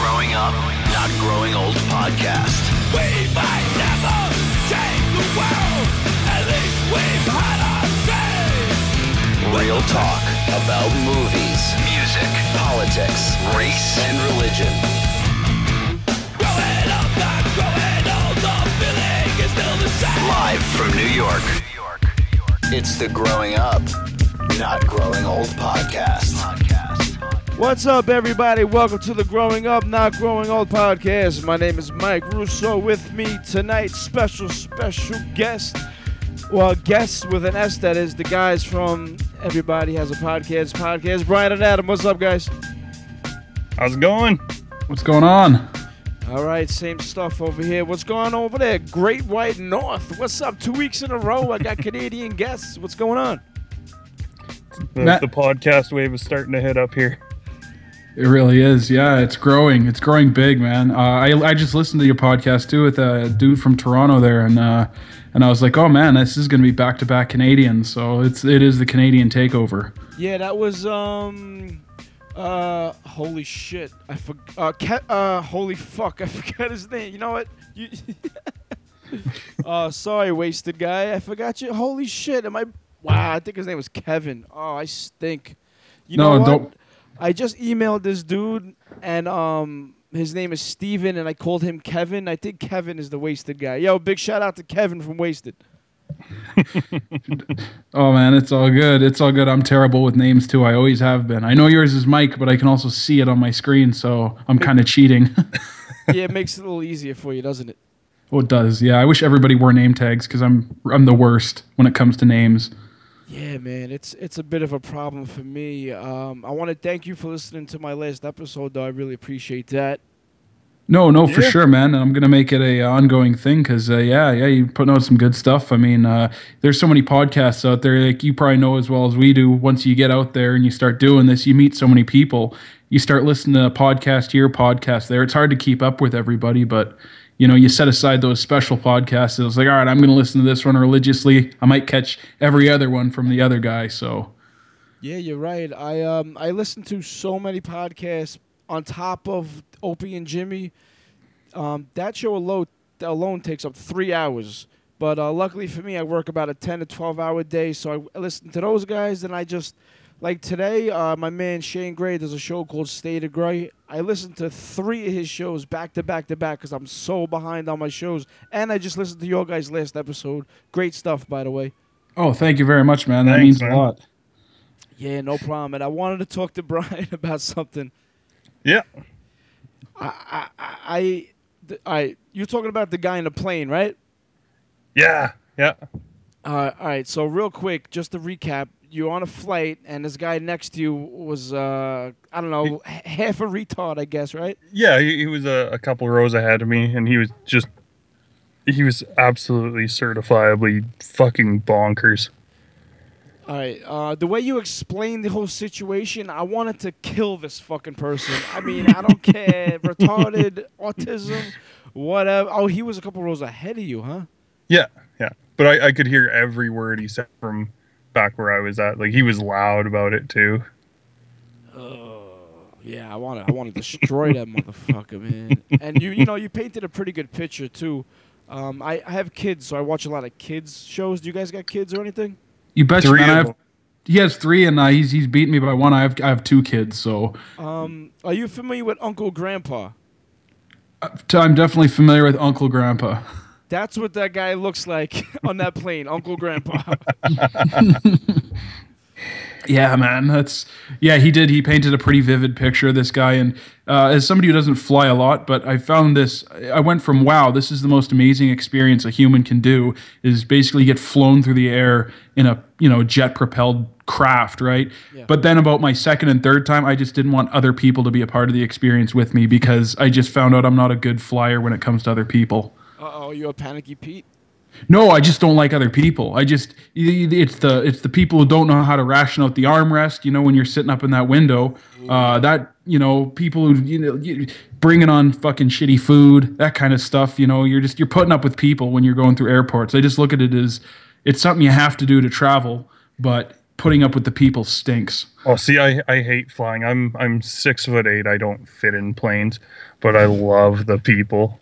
Growing Up, Not Growing Old podcast. We might never change the world. At least we've had our say. Real talk about movies, music, politics, race, and religion. Growing up, not growing old. The feeling is still the same. Live from New York. New York, New York. It's the Growing Up, Not Growing Old podcast. What's up, everybody? Welcome to the Growing Up, Not Growing Old podcast. My name is Mike Russo. With me tonight, special, special guest. Well, guest with an S, that is the guys from Everybody Has a Podcast podcast. Brian and Adam, what's up, guys? How's it going? What's going on? All right, same stuff over here. What's going on over there? Great White North. What's up? Two weeks in a row, I got Canadian guests. What's going on? The, Matt- the podcast wave is starting to hit up here. It really is. Yeah, it's growing. It's growing big, man. Uh, I I just listened to your podcast too with a dude from Toronto there, and uh, and I was like, oh man, this is gonna be back to back Canadians. So it's it is the Canadian takeover. Yeah, that was um uh holy shit. I forgot uh, Ke- uh holy fuck, I forgot his name. You know what? You Uh sorry, wasted guy. I forgot you. Holy shit. Am I Wow, I think his name was Kevin. Oh, I stink. You No, know what? don't- I just emailed this dude and um his name is Steven and I called him Kevin. I think Kevin is the wasted guy. Yo, big shout out to Kevin from Wasted. Oh man, it's all good. It's all good. I'm terrible with names too. I always have been. I know yours is Mike, but I can also see it on my screen, so I'm kind of cheating. yeah, it makes it a little easier for you, doesn't it? oh, it does. Yeah, I wish everybody wore name tags because I'm I'm the worst when it comes to names. Yeah, man, it's it's a bit of a problem for me. Um, I want to thank you for listening to my last episode, though. I really appreciate that. No, no, for Yeah. sure, man. I'm gonna make it a uh, ongoing thing because, uh, yeah, yeah, you're putting out some good stuff. I mean, uh, there's so many podcasts out there. Like you probably know as well as we do. Once you get out there and you start doing this, you meet so many people. You start listening to a podcast here, podcast there. It's hard to keep up with everybody, but you know, you set aside those special podcasts. And it's like, all right, I'm gonna listen to this one religiously. I might catch every other one from the other guy. So. Yeah, you're right. I um I listen to so many podcasts on top of Opie and Jimmy. Um, that show alone alone takes up three hours. But uh, luckily for me, I work about a ten to twelve hour day, so I listen to those guys. and I just like today, uh, my man Shane Gray does a show called State of Gray. I listened to three of his shows back to back to back because I'm so behind on my shows. And I just listened to your guys' last episode. Great stuff, by the way. Oh, thank you very much, man. That Thanks, means man. a lot. Yeah, no problem. And I wanted to talk to Brian about something. Yeah. I, I, th- I, you're talking about the guy in the plane, right? Yeah. Yeah. Uh, all right. So real quick, just to recap, you're on a flight, and this guy next to you was, uh, I don't know, h- half a retard, I guess, right? Yeah. He, he was a, a couple rows ahead of me, and he was just. He was absolutely certifiably fucking bonkers. All right. Uh, the way you explained the whole situation, I wanted to kill this fucking person. I mean, I don't care, retarded, autism, whatever. Oh, he was a couple rows ahead of you, huh? Yeah. Yeah. But I, I could hear every word he said from back where I was at. Like, he was loud about it, too. Oh Yeah, I want to. I want to destroy that motherfucker, man. And you, you know, you painted a pretty good picture too. Um, I, I have kids, so I watch a lot of kids shows. Do you guys got kids or anything? You bet, Three man. I have, he has three, and uh, he's he's beaten me by one. I have I have two kids, so Um, are you familiar with Uncle Grandpa? I'm definitely familiar with Uncle Grandpa. That's what that guy looks like on that plane, Uncle Grandpa. Yeah, man. That's yeah. He did. He painted a pretty vivid picture of this guy, and uh, as somebody who doesn't fly a lot, but I found this. I went from wow, this is the most amazing experience a human can do is basically get flown through the air in a you know jet propelled craft, right? Yeah. But then about my second and third time, I just didn't want other people to be a part of the experience with me because I just found out I'm not a good flyer when it comes to other people. Uh oh, you a panicky Pete? No, I just don't like other people. I just it's the it's the people who don't know how to ration out the armrest. You know, when you're sitting up in that window, uh, that you know people who you know bringing on fucking shitty food, that kind of stuff. You know, you're just you're putting up with people when you're going through airports. I just look at it as it's something you have to do to travel, but putting up with the people stinks. Oh, see, I, I hate flying. I'm I'm six foot eight. I don't fit in planes, but I love the people.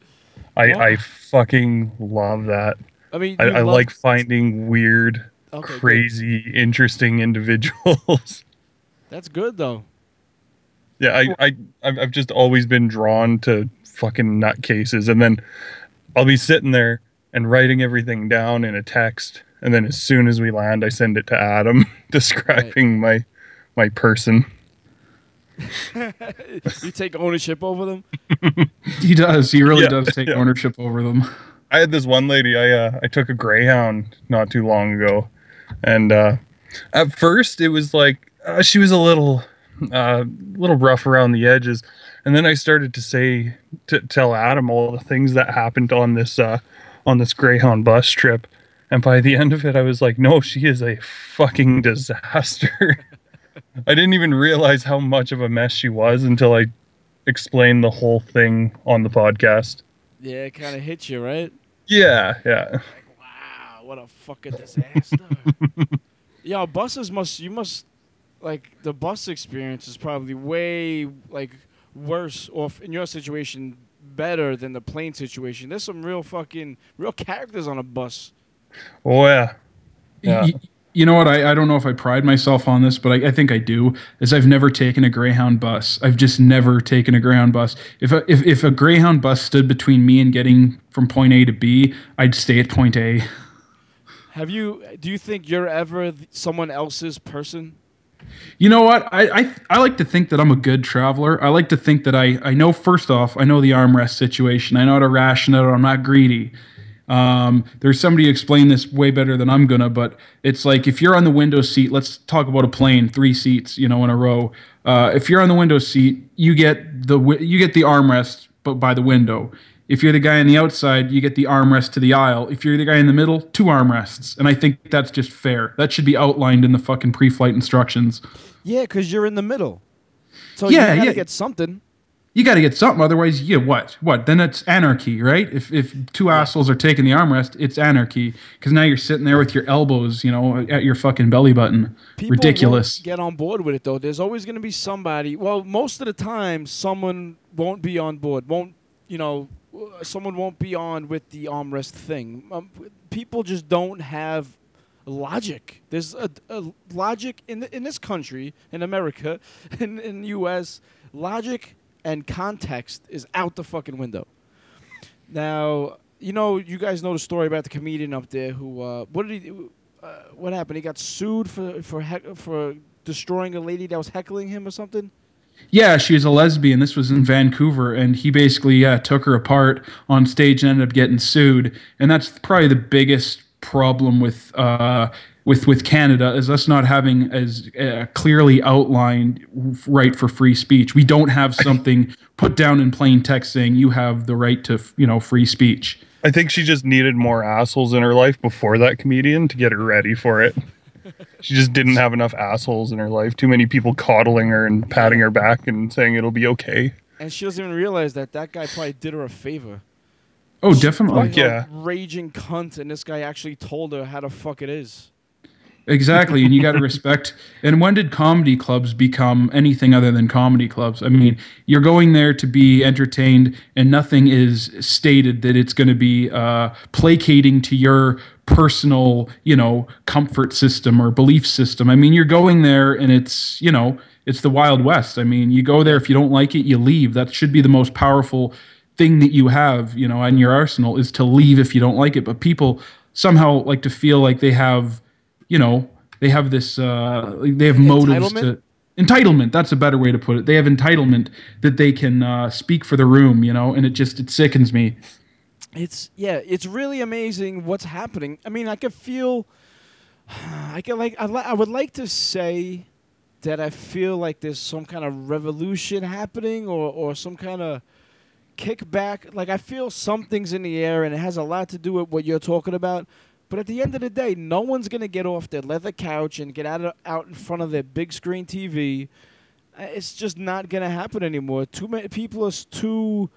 I I fucking love that. I mean, I, I love- like finding weird, Okay, good. crazy, interesting individuals. That's good though. yeah, I I I've I've just always been drawn to fucking nutcases, and then I'll be sitting there and writing everything down in a text, and then as soon as we land, I send it to Adam describing my my person. you take ownership over them. He does. He really Yeah, does take yeah. ownership over them. I had this one lady. I uh, I took a Greyhound not too long ago, and uh, at first it was like uh, she was a little, uh, little rough around the edges, and then I started to say to tell Adam all the things that happened on this uh, on this Greyhound bus trip, and by the end of it, I was like, no, she is a fucking disaster. I didn't even realize how much of a mess she was until I explained the whole thing on the podcast. Yeah, it kind of hits you, right? Yeah, yeah. Wow, what a fucking disaster. Yo, buses must you must like the bus experience is probably way like worse or in your situation better than the plane situation. There's some real fucking real characters on a bus. Oh yeah. Yeah. You know what? I, I don't know if I pride myself on this, but I, I think I do. Is I've never taken a Greyhound bus. I've just never taken a Greyhound bus. If a, if if a Greyhound bus stood between me and getting from point A to B, I'd stay at point A. Have you do you think you're ever someone else's person? You know what? I, I I like to think that I'm a good traveler. I like to think that I I know first off I know the armrest situation. I know how to ration it. I'm not greedy. Um, there's somebody who explained this way better than I'm gonna, but it's like if you're on the window seat. Let's talk about a plane, three seats, you know, in a row. Uh, if you're on the window seat, you get the wi- you get the armrest, but by the window. If you're the guy on the outside, you get the armrest to the aisle. If you're the guy in the middle, two armrests. And I think that's just fair. That should be outlined in the fucking pre-flight instructions. Yeah, because you're in the middle. So Yeah, you gotta yeah. get something. You got to get something, otherwise, you what? What? Then it's anarchy, right? If if two assholes are taking the armrest, it's anarchy because now you're sitting there with your elbows, you know, at your fucking belly button. People Ridiculous. get on board with it though. There's always going to be somebody. Well, most of the time, someone won't be on board. Won't you know? Someone won't be on with the armrest thing. Um, people just don't have logic. There's a, a logic in the, in this country, in America, in in the U.S. Logic and context is out the fucking window. Now, you know, you guys know the story about the comedian up there who, uh, what did he, uh, what happened? He got sued for for heck, for destroying a lady that was heckling him or something. Yeah, she was a lesbian. This was in Vancouver, and he basically yeah took her apart on stage and ended up getting sued. And that's probably the biggest problem with uh, with with Canada is us not having as uh, clearly outlined right for free speech. We don't have something put down in plain text saying you have the right to you know free speech. I think she just needed more assholes in her life before that comedian to get her ready for it. She just didn't have enough assholes in her life. Too many people coddling her and patting her back and saying it'll be okay. And she doesn't even realize that that guy probably did her a favor. Oh, definitely. Fuck yeah. A raging cunt, and this guy actually told her how the fuck it is. Exactly, and you got to respect. And when did comedy clubs become anything other than comedy clubs? I mean, you're going there to be entertained, and nothing is stated that it's going to be uh, placating to your personal, you know, comfort system or belief system. I mean, you're going there, and it's you know, it's the Wild West. I mean, you go there if you don't like it, you leave. That should be the most powerful thing that you have, you know, in your arsenal is to leave if you don't like it. But people somehow like to feel like they have you know they have this uh they have motives Entitlement? to entitlement that's a better way to put it they have entitlement that they can uh, speak for the room you know and it just it sickens me It's yeah, it's really amazing what's happening. I mean, I could feel, I could like, I, li- I would like to say that I feel like there's some kind of revolution happening or or some kind of kickback. Like I feel something's in the air, and it has a lot to do with what you're talking about. But at the end of the day, no one's gonna get off their leather couch and get out of, out in front of their big screen TV. Uh, It's just not gonna happen anymore. Too many people are too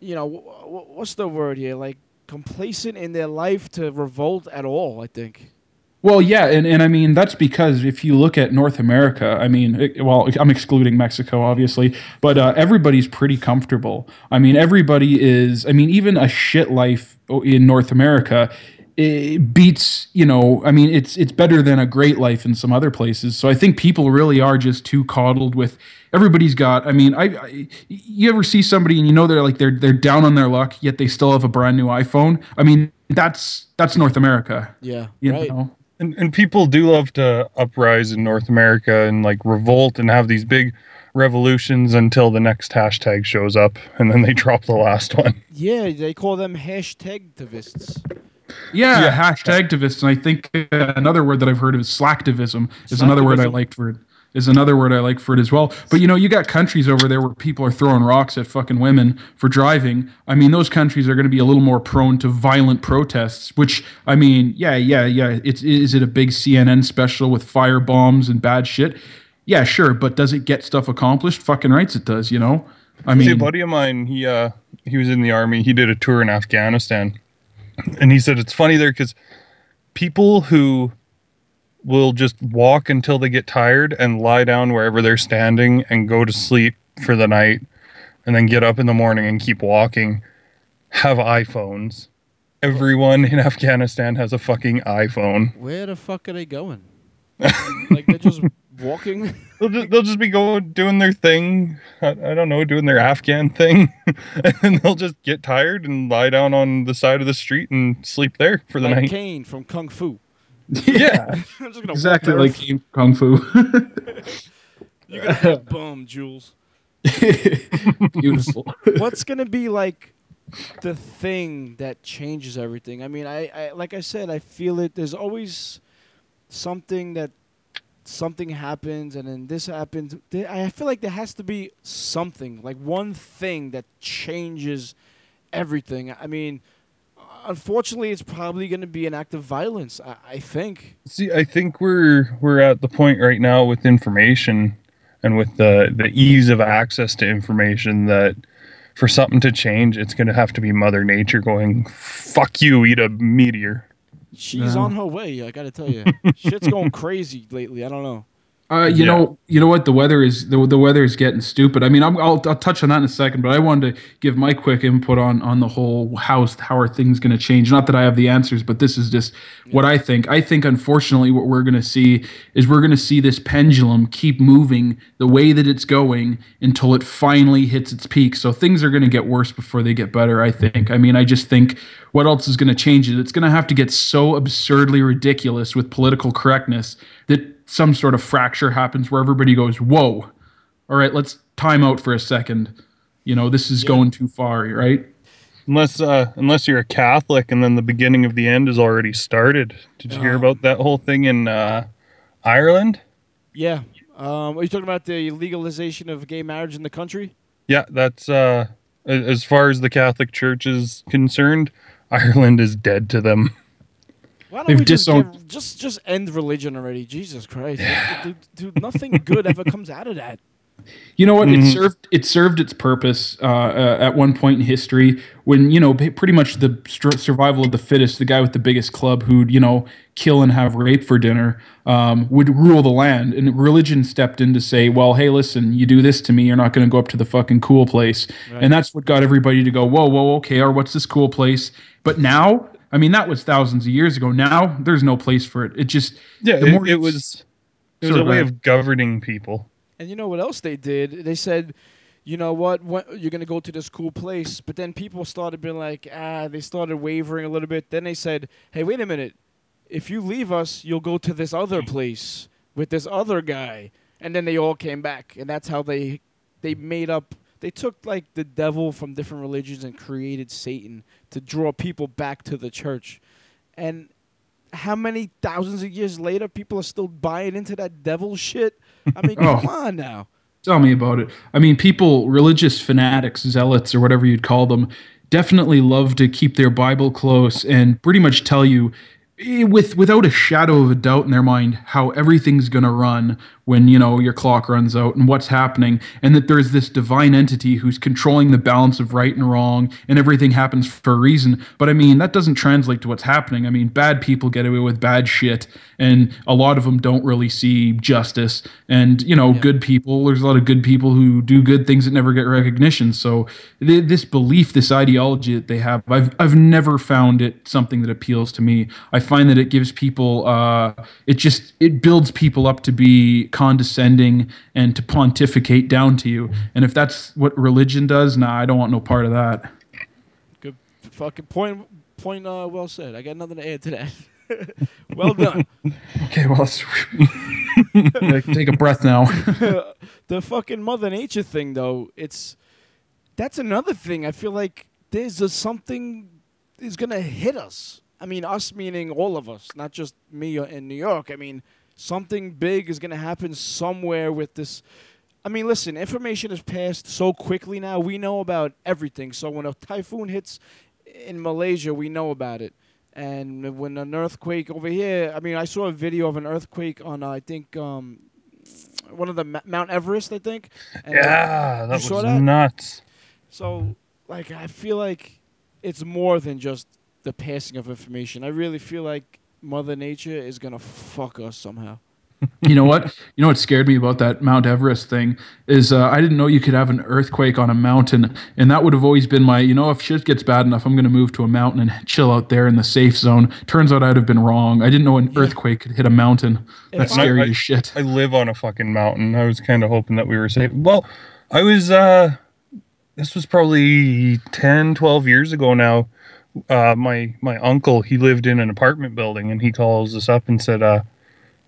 you know, wh- wh- what's the word here? Like complacent in their life to revolt at all. I think. Well, yeah, and, and I mean that's because if you look at North America, I mean, it- well, I'm excluding Mexico, obviously, but uh, everybody's pretty comfortable. I mean, everybody is. I mean, even a shit life in North America it beats. You know, I mean, it's it's better than a great life in some other places. So I think people really are just too coddled with. Everybody's got. I mean, I, I you ever see somebody and you know they're like they're they're down on their luck, yet they still have a brand new iPhone. I mean, that's that's North America. Yeah, You right. know. And, and people do love to uprise in North America and like revolt and have these big revolutions until the next hashtag shows up and then they drop the last one. Yeah, they call them hashtagtivists. Yeah, Yeah. hashtag activists, and I think uh, another word that I've heard of is slacktivism is Slacktivism. another word I liked for it. Is another word I like for it as well. But you know, you got countries over there where people are throwing rocks at fucking women for driving. I mean, those countries are going to be a little more prone to violent protests. Which I mean, yeah, yeah, yeah. It's is it a big CNN special with fire bombs and bad shit? Yeah, sure. But does it get stuff accomplished? Fucking rights, it does. You know. I See, a buddy of mine, he uh he was in the army. He did a tour in Afghanistan, and he said it's funny there because people who will just walk until they get tired and lie down wherever they're standing and go to sleep for the night, and then get up in the morning and keep walking, have iPhones. Everyone in Afghanistan has a fucking iPhone. Where the fuck are they going? like they're just walking. They'll just, they'll just be going doing their thing. I, I don't know, doing their Afghan thing, and they'll just get tired and lie down on the side of the street and sleep there for the like night. Caine from Kung Fu. Yeah, I'm just gonna exactly like King Kung Fu. You're gonna get bum, Jules. Beautiful. What's gonna be like the thing that changes everything? I mean, I, I like I said, I feel it. There's always something that something happens, and then this happens. I feel like there has to be something, like one thing that changes everything. I mean. Unfortunately, it's probably going to be an act of violence. I, I think. see, I think we're we're at the point right now with information and with the the ease of access to information that for something to change, it's going to have to be Mother Nature going, "Fuck you, eat a meteor." She's on uh-huh. her way. I got to tell you, shit's going crazy lately. I don't know. Uh, you Yeah. know, you know what? The weather is the, the weather is getting stupid. I mean, I'm, I'll I'll touch on that in a second, but I wanted to give my quick input on on the whole house. How are things going to change? Not that I have the answers, but this is just what I think. I think, unfortunately, what we're going to see is we're going to see this pendulum keep moving the way that it's going until it finally hits its peak. So things are going to get worse before they get better. I think. I mean, I just think what else is going to change it? It's going to have to get so absurdly ridiculous with political correctness that some sort of fracture happens where everybody goes, "Whoa, all right, let's time out for a second. You know, this is going too far, right?" Unless uh, unless you're a Catholic and then the beginning of the end is already started. Did you hear Oh. about that whole thing in uh, Ireland? Yeah. Um, are you talking about the legalization of gay marriage in the country? Yeah, that's uh, as far as the Catholic Church is concerned, Ireland is dead to them. Why don't They've we just, disowned- get, just just end religion already? Jesus Christ, dude, dude, nothing good ever comes out of that. You know what? It Mhm. served it served its purpose uh, uh, at one point in history when you know pretty much the str- survival of the fittest, the guy with the biggest club who'd you know kill and have rape for dinner, um, would rule the land, and religion stepped in to say, well, hey, listen, you do this to me, you're not going to go up to the fucking cool place, Right. and that's what got everybody to go, whoa, whoa, okay, or what's this cool place? But now. I mean, that was thousands of years ago. Now there's no place for it. It just Yeah, the it, more it you- was it was a way of governing people. And you know what else they did? They said, you know what, when, you're gonna go to this cool place, but then people started being like, ah, they started wavering a little bit. Then they said, hey, wait a minute, if you leave us, you'll go to this other place with this other guy, and then they all came back, and that's how they they made up. They took like the devil from different religions and created Satan to draw people back to the church, and how many thousands of years later people are still buying into that devil shit? I mean, Oh. come on now. Tell me about it. I mean, people, religious fanatics, zealots, or whatever you'd call them, definitely love to keep their Bible close and pretty much tell you eh, with without a shadow of a doubt in their mind how everything's going to run when you know your clock runs out and what's happening and that there's this divine entity who's controlling the balance of right and wrong and everything happens for a reason. But i mean that doesn't translate to what's happening. I mean bad people get away with bad shit and a lot of them don't really see justice. And you know good people there's a lot of good people who do good things that never get recognition. So th- this belief this ideology that they have i've i've never found it something that appeals to me. I find that it gives people uh it just it builds people up to be condescending and to pontificate down to you and if that's what religion does nah i don't want no part of that Good fucking point. Point. Uh, well said. I got nothing to add to that. well done. okay well let's take a breath now the fucking Mother Nature thing, though, it's that's another thing. I feel like there's a something is gonna hit us. I mean, us meaning all of us, not just me in New York. I mean, something big is gonna happen somewhere with this. I mean, listen, information is passed so quickly now. We know about everything. So when a typhoon hits in Malaysia, we know about it. And when an earthquake over here, I mean, I saw a video of an earthquake on, uh, I think, um, one of the Ma- Mount Everest, I think. And, Yeah, that was that? nuts. So, like, I feel like it's more than just the passing of information. I really feel like Mother Nature is gonna fuck us somehow. you know what? You know what scared me about that Mount Everest thing is uh, I didn't know you could have an earthquake on a mountain, and that would have always been my. You know, if shit gets bad enough, I'm going to move to a mountain and chill out there in the safe zone. Turns out I'd have been wrong. I didn't know an earthquake could hit a mountain. That's scary I- as shit. I live on a fucking mountain. I was kind of hoping that we were safe. Well, I was, uh, this was probably 10, 12 years ago now. Uh, my, my uncle, he lived in an apartment building and he calls us up and said, uh,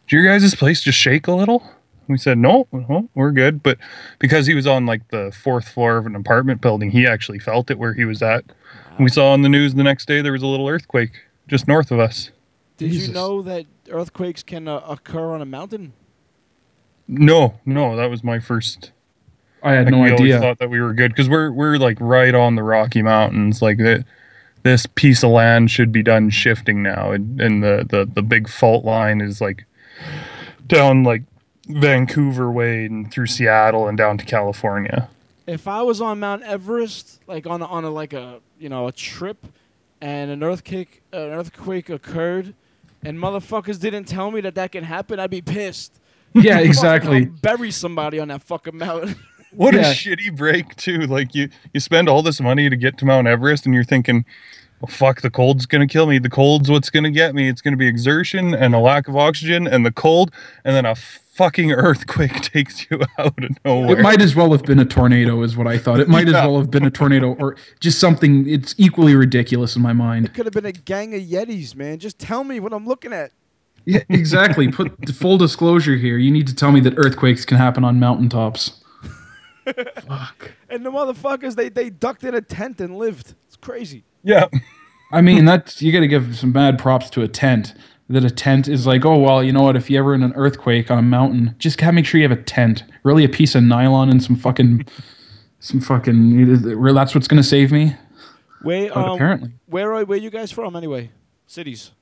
did your guys' place just shake a little? We said, no, no, we're good. But because he was on like the fourth floor of an apartment building, he actually felt it where he was at. And we saw on the news the next day there was a little earthquake just north of us. Did Jesus. you know that earthquakes can uh, occur on a mountain? No, no, that was my first I had Like, no we always idea. thought that we were good because we're we're like right on the Rocky Mountains. Like that, this piece of land should be done shifting now, and, and the, the the big fault line is like down like Vancouver way and through Seattle and down to California. If I was on Mount Everest, like on a, on a like a you know a trip, and an earthquake an earthquake occurred, and motherfuckers didn't tell me that that can happen, I'd be pissed. yeah, exactly. I'll bury somebody on that fucking mountain. What Yeah. a shitty break too! Like you you spend all this money to get to Mount Everest, and you're thinking. Well, fuck, the cold's gonna kill me. The cold's what's gonna get me. It's gonna be exertion and a lack of oxygen and the cold, and then a fucking earthquake takes you out of nowhere. It might as well have been a tornado, is what I thought. It might as well have been a tornado or just something. It's equally ridiculous in my mind. It could have been a gang of Yetis, man. Just tell me what I'm looking at. Yeah, exactly. Put full disclosure here. You need to tell me that earthquakes can happen on mountaintops. Fuck. And the motherfuckers, they they ducked in a tent and lived. It's crazy. yeah. I mean, that's you got to give some bad props to a tent. That a tent is like, oh well, you know what? If you ever in an earthquake on a mountain, just gotta make sure you have a tent. Really, a piece of nylon and some fucking, some fucking. That's what's gonna save me. Where um, apparently, where are where you guys from anyway? Cities.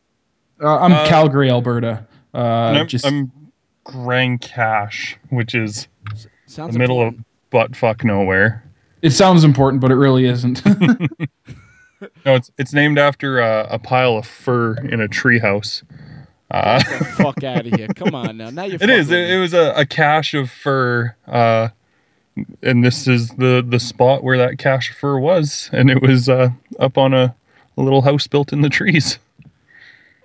uh, I'm Uh, Calgary, Alberta. Uh, I'm, just I'm Grande Cache, which is Sounds the middle of butt fuck nowhere. it sounds important, but it really isn't. No, it's it's named after uh, a pile of fur in a treehouse. Uh, Get the fuck out of here! Come on now. Now you're. it is. It, it was a, a cache of fur, uh, and this is the the spot where that cache of fur was, and it was uh, up on a, a little house built in the trees.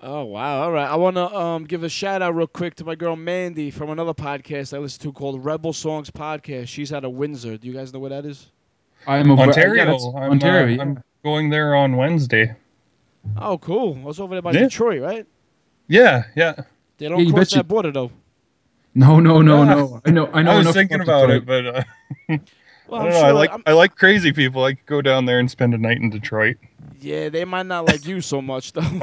Oh wow! All right, I want to um, give a shout out real quick to my girl Mandy from another podcast I listen to called Rebel Songs Podcast. She's out of Windsor. Do you guys know where that is? I'm aware- Ontario. yeah, that's I'm, Ontario. uh, yeah. I'm going there on Wednesday. Oh, cool. I was over there by Yeah. Detroit, right? Yeah, yeah. They don't Yeah, you cross betcha. that border though. No, no, no, Yeah. no. I know. I know. I was enough thinking Detroit. about it, but uh, Well, I I'm don't know. sure. I like I'm- I like crazy people. I could go down there and spend a night in Detroit. yeah, they might not like you so much though.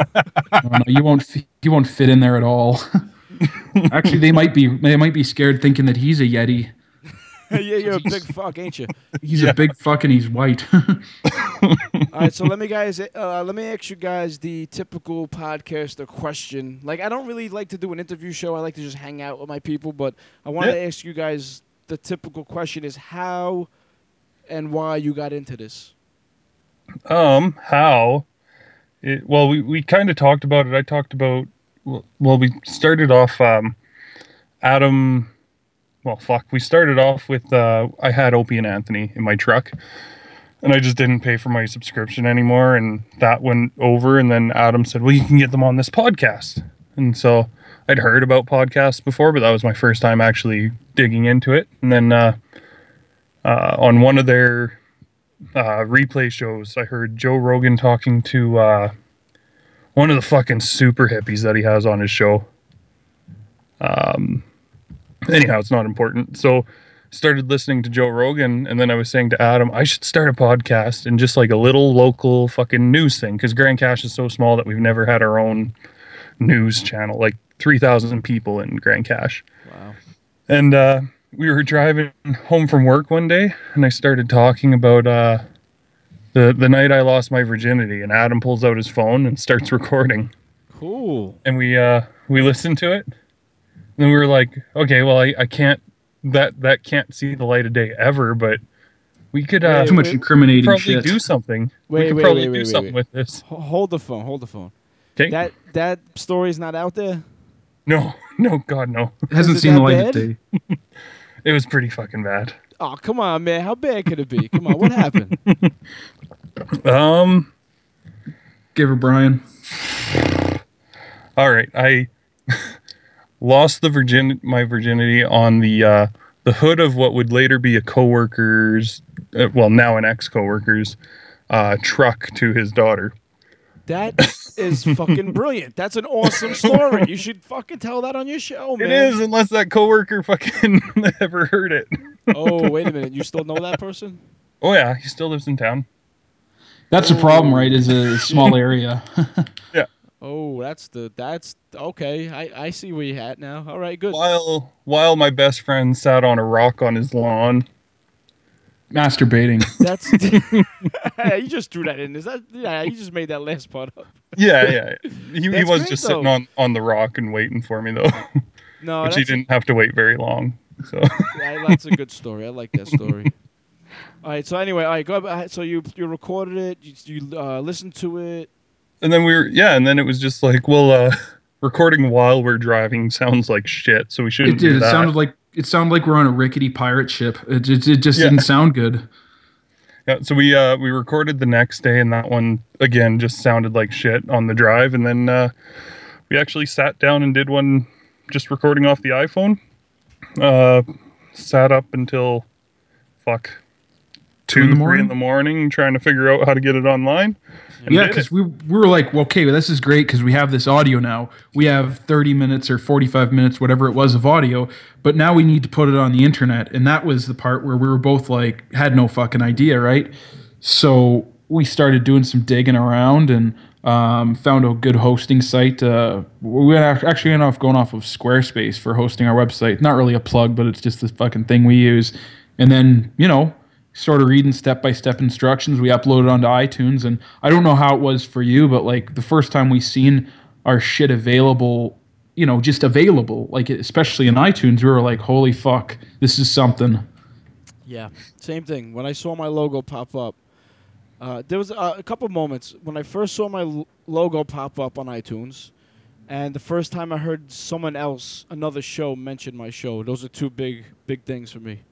No, no, you won't. You won't fit in there at all. Actually, they might be. They might be scared, thinking that he's a yeti. yeah, you're a big fuck, ain't you? He's Yeah. a big fuck and he's white. All right, so let me guys, uh, let me ask you guys the typical podcaster question. Like, I don't really like to do an interview show. I like to just hang out with my people, but I want to ask you guys the typical question: is how and why you got into this? Um, how? It, well, we, we kind of talked about it. I talked about, well, we started off, um, Adam, well, fuck, we started off with, uh, I had Opie and Anthony in my truck and I just didn't pay for my subscription anymore. And that went over. And then Adam said, well, you can get them on this podcast. And so I'd heard about podcasts before, but that was my first time actually digging into it. And then, uh, uh, on one of their uh, replay shows, I heard Joe Rogan talking to uh, one of the fucking super hippies that he has on his show. Um, anyhow, it's not important. So, started listening to Joe Rogan, and then I was saying to Adam, I should start a podcast and just like a little local fucking news thing because Grande Cache is so small that we've never had our own news channel, like 3,000 people in Grande Cache. Wow. And uh, we were driving home from work one day, and I started talking about uh, the the night I lost my virginity. And Adam pulls out his phone and starts recording, Cool. and we uh, we listened to it. And we were like, okay, well, I, I can't that that can't see the light of day ever, but we could uh, Wait, Too much wait. incriminating probably shit. do something. Wait, we could wait, probably wait, do wait, wait, something wait. with this. Hold the phone. Hold the phone. Okay? That that story's not out there. no, no, God, no. It hasn't it seen the that light of day. It was pretty fucking bad. Oh, come on, man. How bad could it be? Come on, what happened? Um. Give her Brian. All right, I lost the virgin my virginity on the uh, the hood of what would later be a coworker's, uh, well, now an ex coworker's uh, truck to his daughter. That is fucking brilliant. That's an awesome story. You should fucking tell that on your show, man. It is, unless that coworker fucking ever heard it. Oh, wait a minute. You still know that person? Oh yeah, he still lives in town. That's the problem, oh. right? Is a small area. Yeah. Oh, that's the that's okay. I I see where you're at now. All right, good. While while my best friend sat on a rock on his lawn. Masturbating. That's you just threw that in. Is that yeah? You just made that last part up. Yeah, yeah. He, he was great, just sitting on on the rock and waiting for me though, No, which he didn't have to wait very long. So. yeah, that's a good story. I like that story. all right. So anyway, all right. Go. Ahead. So you you recorded it. You, you uh, listened to it. and then we were yeah and then it was just like well uh recording while we're driving sounds like shit so we shouldn't It did. do It sounded like it sounded like we're on a rickety pirate ship. It just, it just Yeah. didn't sound good. yeah, so we uh we recorded the next day and that one again just sounded like shit on the drive and then uh we actually sat down and did one just recording off the iphone uh sat up until fuck two, in the three morning? in the morning trying to figure out how to get it online Yeah, because we we were like, well, okay, well, this is great because we have this audio now. We have 30 minutes or 45 minutes, whatever it was, of audio. But now we need to put it on the internet, and that was the part where we were both like, had no fucking idea, right? So we started doing some digging around and um, found a good hosting site. Uh, we actually ended off going off of Squarespace for hosting our website. Not really a plug, but it's just the fucking thing we use. And then you know started reading step by step instructions. We uploaded onto iTunes, and I don't know how it was for you, but like the first time we seen our shit available, you know, just available, like especially in iTunes, we were like, "Holy fuck, this is something." Yeah, same thing. When I saw my logo pop up, uh, there was uh, a couple moments when I first saw my l- logo pop up on iTunes, and the first time I heard someone else, another show, mention my show. Those are two big, big things for me.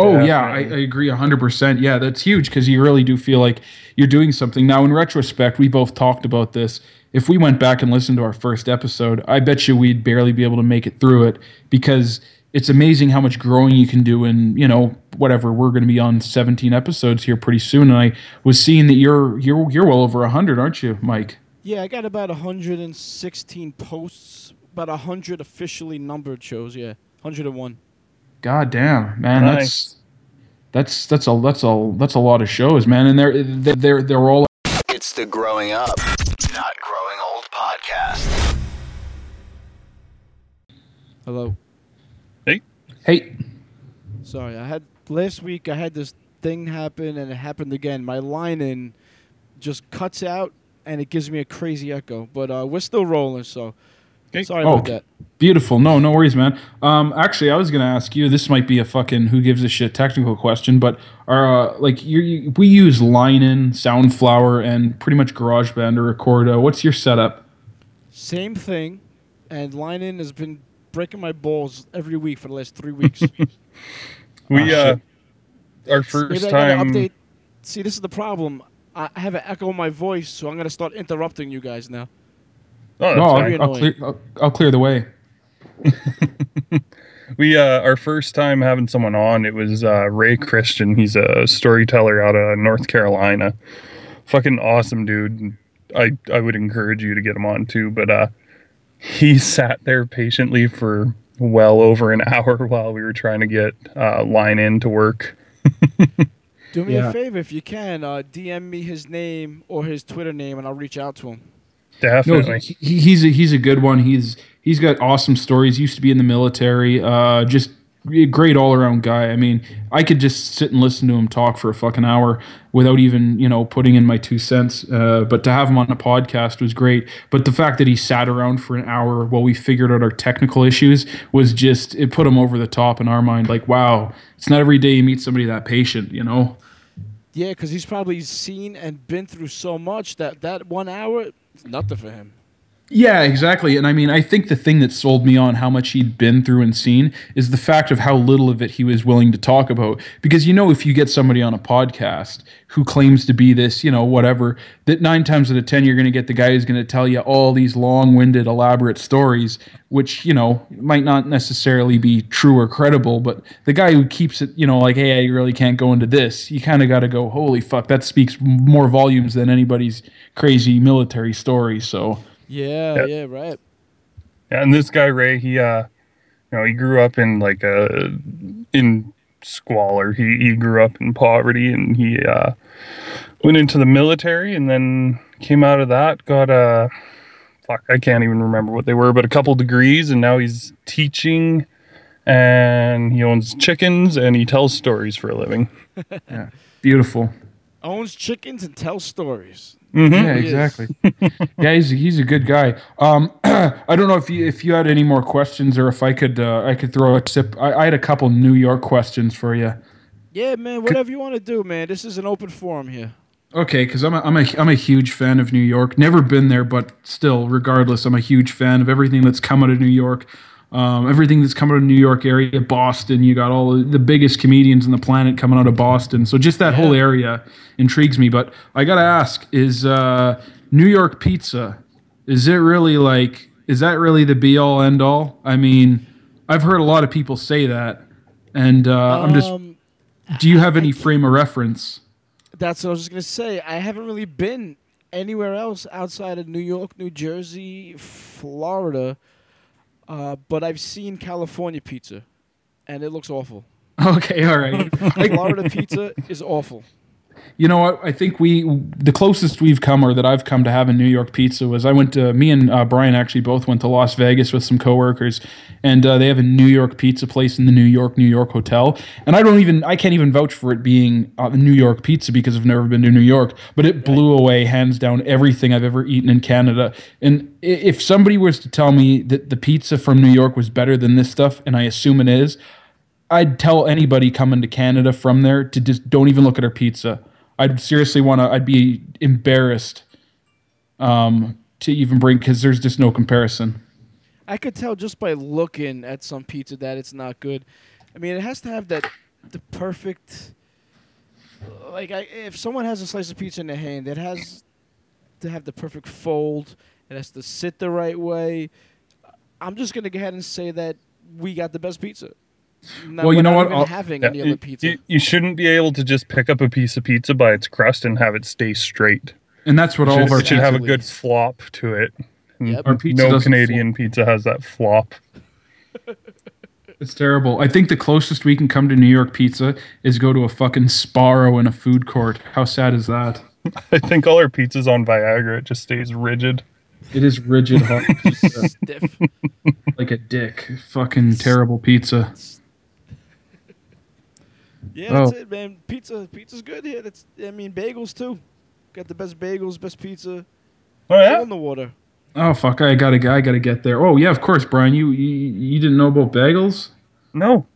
Oh yeah, I, I agree hundred percent. Yeah, that's huge because you really do feel like you're doing something. Now, in retrospect, we both talked about this. If we went back and listened to our first episode, I bet you we'd barely be able to make it through it because it's amazing how much growing you can do in you know whatever. We're going to be on 17 episodes here pretty soon, and I was seeing that you're you're you're well over hundred, aren't you, Mike? Yeah, I got about 116 posts, about 100 officially numbered shows. Yeah, 101. God damn, man, Nice. that's that's that's a that's a that's a lot of shows, man, and they're they're they're, they're all It's the Growing Up, Not Growing Old podcast. Hello. Hey. Hey. Sorry, I had last week. I had this thing happen, and it happened again. My line in just cuts out and it gives me a crazy echo. But uh, we're still rolling, so Okay. sorry Oh, about that. Beautiful. No, no worries, man. Um, actually, I was gonna ask you. This might be a fucking who gives a shit technical question, but are uh, like you, you, we use Line-In, Soundflower, and pretty much GarageBand to record. Uh, what's your setup? Same thing, and Line-In has been breaking my balls every week for the last three weeks. We Oh, uh, shit. our Maybe first I gotta time. update. See, this is the problem. I I have an echo in my voice, so I'm gonna start interrupting you guys now. Oh, No, I'll, I'll clear. I'll, I'll clear the way. We uh, our first time having someone on, it was uh, Ray Christian. He's a storyteller out of North Carolina. Fucking awesome dude. I I would encourage you to get him on too. But uh, he sat there patiently for well over an hour while we were trying to get uh, line in to work. Do me Yeah. a favor if you can. Uh, DM me his name or his Twitter name, and I'll reach out to him. No, Definitely. he, he- he's a, he's a good one. He's he's got awesome stories. Used to be in the military. Uh, just a great all around guy. I mean, I could just sit and listen to him talk for a fucking hour without even you know putting in my two cents. Uh, but to have him on a podcast was great. But the fact that he sat around for an hour while we figured out our technical issues was just it put him over the top in our mind. Like, wow, it's not every day you meet somebody that patient. You know. Yeah, because he's probably seen and been through so much that that one hour is nothing for him. Yeah, exactly. And I mean, I think the thing that sold me on how much he'd been through and seen is the fact of how little of it he was willing to talk about. Because you know, if you get somebody on a podcast who claims to be this, you know, whatever, that nine times out of 10, you're going to get the guy who's going to tell you all these long winded, elaborate stories, which, you know, might not necessarily be true or credible. But the guy who keeps it, you know, like, hey, I really can't go into this, you kind of got to go, holy fuck, that speaks more volumes than anybody's crazy military story. So. Yeah, Yeah. yeah, right. And this guy Ray, he uh, you know, he grew up in like a in squalor. He he grew up in poverty, and he uh, went into the military, and then came out of that, got a fuck, I can't even remember what they were, but a couple degrees, and now he's teaching, and he owns chickens, and he tells stories for a living. yeah. Beautiful. Owns chickens and tells stories. Mm-hmm. Yeah, exactly. yeah, he's a, he's a good guy. Um, I don't know if you if you had any more questions or if I could uh, I could throw a tip. I, I had a couple New York questions for you. Yeah, man, whatever you want to do, man. This is an open forum here. Okay, because I'm a, I'm a I'm a huge fan of New York. Never been there, but still, regardless, I'm a huge fan of everything that's come out of New York. Um, everything that's coming out of New York area, Boston. You got all the biggest comedians on the planet coming out of Boston. So just that whole area intrigues me. But I gotta ask: Is uh, New York pizza? Is it really like? Is that really the be all end all? I mean, I've heard a lot of people say that, and uh, I'm just. Um, Do you have any frame of reference? that's what I was just gonna say. I haven't really been anywhere else outside of New York, New Jersey, Florida, uh, but I've seen California pizza, and it looks awful. Okay, all right. Florida pizza is awful. You know what? I think we the closest we've come, or that I've come to having New York pizza, was I went to me and uh, Brian actually both went to Las Vegas with some coworkers, and uh, they have a New York pizza place in the New York New York hotel. And I don't even I can't even vouch for it being uh, New York pizza because I've never been to New York, but it blew away hands down everything I've ever eaten in Canada. And if somebody was to tell me that the pizza from New York was better than this stuff, and I assume it is, I'd tell anybody coming to Canada from there to just don't even look at our pizza. I'd seriously want to. I'd be embarrassed um, to even bring because there's just no comparison. I could tell just by looking at some pizza that it's not good. I mean, it has to have that the perfect. Like, I, if someone has a slice of pizza in their hand, it has to have the perfect fold. It has to sit the right way. I'm just gonna go ahead and say that we got the best pizza. No, Well, you we're know what? Having Yeah, any you, other pizza. you- you shouldn't be able to just pick up a piece of pizza by its crust and have it stay straight. And that's what It all should, of our it should have a good flop to it. Yep. Our pizza no doesn't Canadian pizza has that flop. It's terrible. I think the closest we can come to New York pizza is go to a fucking Sbarro in a food court. How sad is that? I think all our pizza's on Viagra. It just stays rigid. It is rigid hard pizza, Stiff. like a dick. Fucking terrible pizza. Yeah, oh. that's Oh. it, man. Pizza, pizza's good here. That's, I mean, bagels too. got the best bagels, best pizza. Oh yeah. in the water. Oh fuck! I gotta I gotta get there. Oh yeah, of course, Brian. You you, you didn't know about bagels? No.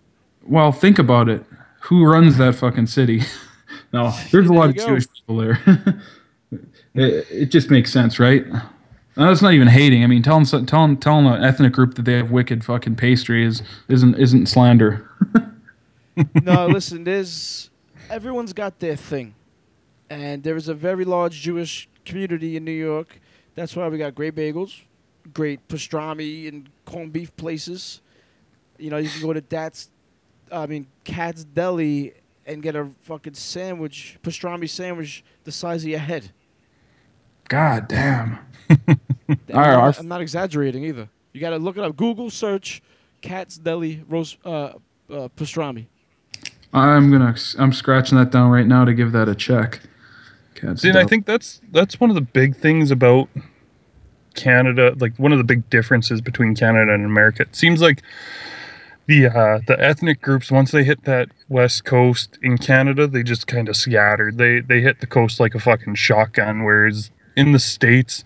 Well, think about it. Who runs that fucking city? no, there's a lot of you go. Jewish people there. it, it just makes sense, right? No, that's not even hating. I mean, telling so- telling telling an ethnic group that they have wicked fucking pastry is isn't isn't slander. no, listen, there's everyone's got their thing, and there is a very large Jewish community in New York. That's why we got great bagels, great pastrami and corned beef places. You know, you can go to That's, I mean, Katz's Deli and get a fucking sandwich, pastrami sandwich the size of your head. God damn. I'm, not, I'm not exaggerating either. You got to look it up. Google search Katz's Deli roast uh, uh, pastrami. I'm gonna I'm scratching that down right now to give that a check. Katz's See, and I think that's that's one of the big things about Canada. Like one of the big differences between Canada and America. It seems like the uh, the ethnic groups once they hit that west coast in Canada, they just kind of scattered. They they hit the coast like a fucking shotgun. Whereas in the states,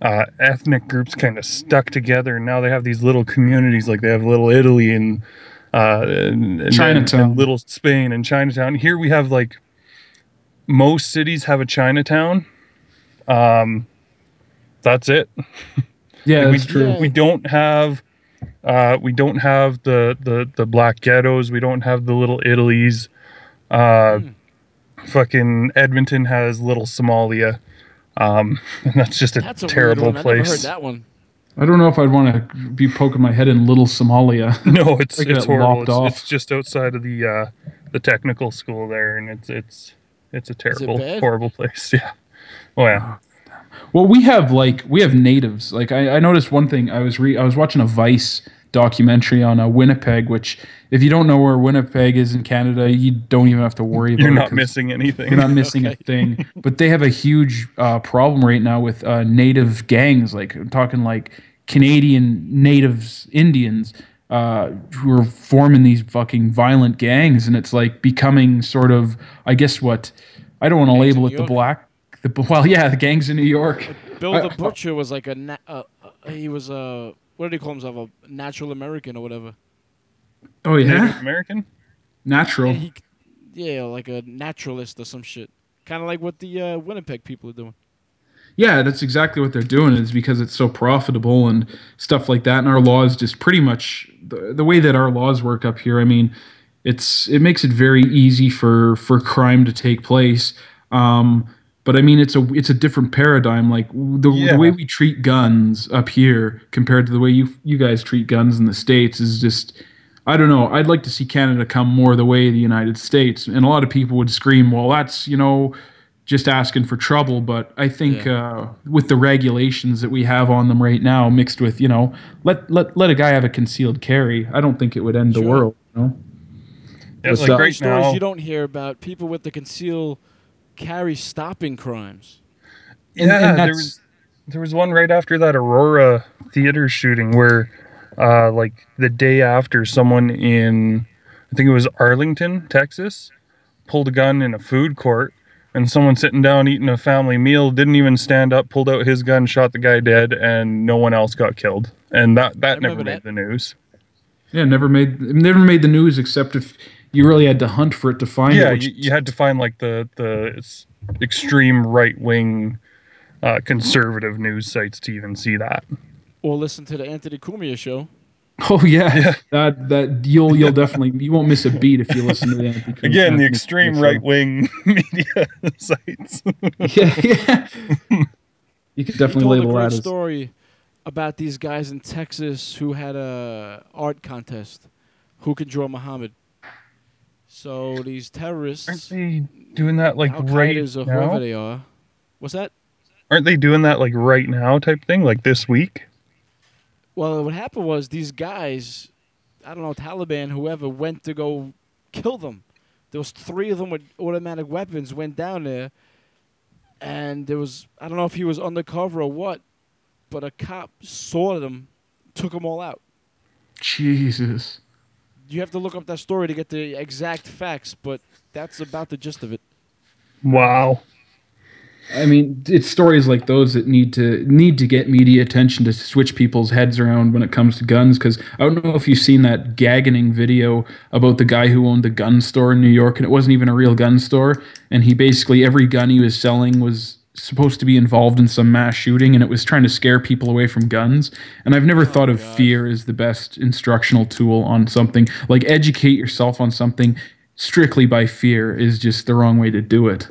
uh, ethnic groups kind of stuck together, and now they have these little communities. Like they have Little Italy and. Uh, and, and Chinatown. and little Spain and Chinatown. Here we have like most cities have a Chinatown. Um, that's it. yeah, we, that's true. We don't have uh, we don't have the, the the black ghettos. We don't have the little Italies. Uh, Hmm. Fucking Edmonton has little Somalia. Um, and that's just a That's a terrible weird one. I never heard place. that one. I don't know if I'd want to be poking my head in little Somalia. No, it's Like it's horrible. It's, off. it's just outside of the uh, the technical school there, and it's it's it's a terrible, bad? horrible place. Yeah. Oh yeah. Well, we have like we have natives. Like I, I noticed one thing. I was re I was watching a Vice documentary on uh, Winnipeg, which if you don't know where Winnipeg is in Canada, you don't even have to worry about. You're it not 'cause missing anything. You're not missing a thing. But they have a huge uh, problem right now with uh, native gangs. Like I'm talking like Canadian natives, Indians. Uh, who are forming these fucking violent gangs, and it's like becoming sort of, I guess what, I don't want to label New it the black, the well, yeah, the gangs in New York. Bill the Butcher was like a na- uh, uh, he was a what did he call himself a natural American or whatever. Oh Native yeah, American. natural. Yeah, he, yeah, like a naturalist or some shit. Kind of like what the uh, Winnipeg people are doing. Yeah, that's exactly what they're doing. Is because it's so profitable and stuff like that. And our laws just pretty much the, the way that our laws work up here. I mean, it's it makes it very easy for for crime to take place. Um, but I mean, it's a it's a different paradigm. Like the, Yeah. the way we treat guns up here compared to the way you you guys treat guns in the states is just. I don't know. I'd like to see Canada come more the way of the United States. And a lot of people would scream, well, that's, you know, just asking for trouble. But I think uh, with the regulations that we have on them right now, mixed with, you know, let, let, let a guy have a concealed carry, I don't think it would end the world. You know? Yeah, like up? right stories now. you don't hear about people with the conceal carry stopping crimes. And- yeah, and there was there was one right after that Aurora theater shooting where, uh, like the day after, someone in, I think it was Arlington, Texas, pulled a gun in a food court, and someone sitting down eating a family meal didn't even stand up, pulled out his gun, shot the guy dead, and no one else got killed, and that that never made that. the news. Yeah, never made never made the news except if you really had to hunt for it to find Yeah, it. which- you, you had to find like the the extreme right wing. Uh, conservative news sites to even see that. Or listen to the Anthony Cumia show. oh yeah, that that you'll you'll definitely you won't miss a beat if you listen to the Anthony Cumia- Again, the extreme right wing media sites. yeah, yeah. You could He definitely told a label great that as story about these guys in Texas who had a art contest. Who can draw Muhammad? So these terrorists Aren't they doing that like Al right or now? whoever they are. What's that? Aren't they doing that like right now type thing, like this week? Well, what happened was these guys, I don't know, Taliban, whoever, went to go kill them. There was three of them with automatic weapons went down there, and there was I don't know if he was undercover or what, but a cop saw them, took them all out. Jesus. You have to look up that story to get the exact facts, but that's about the gist of it. Wow. I mean, it's stories like those that need to need to get media attention to switch people's heads around when it comes to guns. Because I don't know if you've seen that gagging video about the guy who owned the gun store in New York, and it wasn't even a real gun store. And he basically every gun he was selling was supposed to be involved in some mass shooting, and it was trying to scare people away from guns. And I've never oh, thought of fear as the best instructional tool on something. Like educate yourself on something strictly by fear is just the wrong way to do it.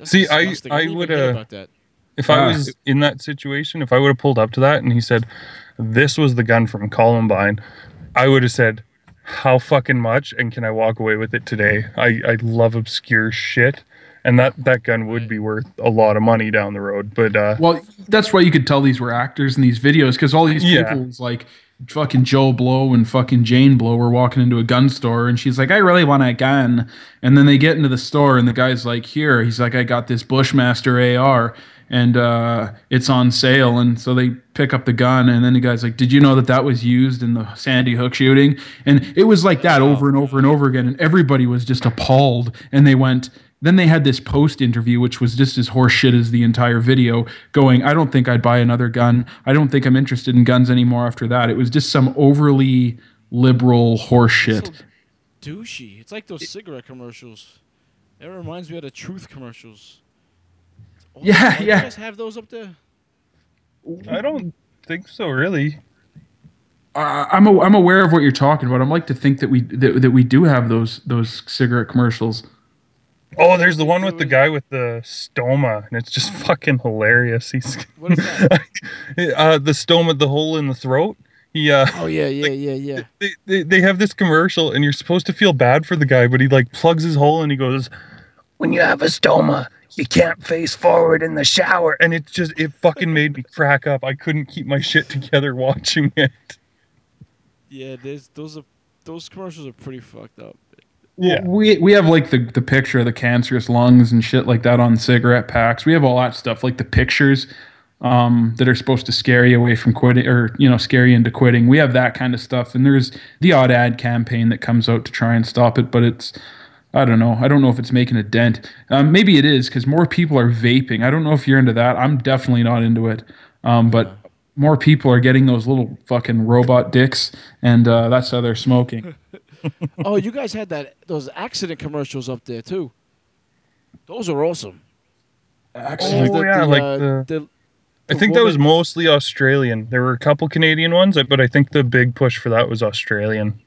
That's See, I- disgusting. I didn't even would, hear uh, about that. If I was in that situation, if I would have pulled up to that and he said, "This was the gun from Columbine," I would have said, "How fucking much?" And can I walk away with it today? I I love obscure shit, and that that gun would be worth a lot of money down the road. But uh, Well, that's why you could tell these were actors in these videos because all these Yeah. people was like fucking Joe Blow and fucking Jane Blow were walking into a gun store and she's like, I really want a gun. And then they get into the store and the guy's like, Here, he's like, I got this Bushmaster AR and uh, it's on sale. And so they pick up the gun and then the guy's like, Did you know that that was used in the Sandy Hook shooting? And it was like that over and over and over again. And everybody was just appalled. And they went, then they had this post interview, which was just as horseshit as the entire video, going, I don't think I'd buy another gun. I don't think I'm interested in guns anymore after that. It was just some overly liberal horseshit. So douchey. It's like those cigarette commercials. It reminds me of the Truth commercials. Oh, Yeah, do yeah. You guys have those up there? I don't think so, really. Uh, I'm, a, I'm aware of what you're talking about. I'd like to think that we that, that we do have those those cigarette commercials. Oh, there's the one with the guy with the stoma, and it's just fucking hilarious. He's What is that? uh, the stoma, the hole in the throat. He uh, oh yeah, yeah, yeah, yeah. they, they, they have this commercial and you're supposed to feel bad for the guy but he like plugs his hole and he goes when you have a stoma you can't face forward in the shower and it just it fucking made me crack up i couldn't keep my shit together watching it Yeah, there's those are those commercials are pretty fucked up. Yeah We we have like the the picture of the cancerous lungs and shit like that on cigarette packs. We have all that stuff like the pictures um, that are supposed to scare you away from quitting or you know scare you into quitting. We have that kind of stuff, and there's the odd ad campaign that comes out to try and stop it, but it's I don't know. I don't know if it's making a dent. Um, maybe it is because more people are vaping. I don't know if you're into that. I'm definitely not into it. Um, but more people are getting those little fucking robot dicks, and uh, that's how they're smoking. oh, you guys had that those accident commercials up there too. Those are awesome. Oh, The- yeah, the, like uh, the- the- i the think that was mostly australian there were a couple canadian ones but i think the big push for that was australian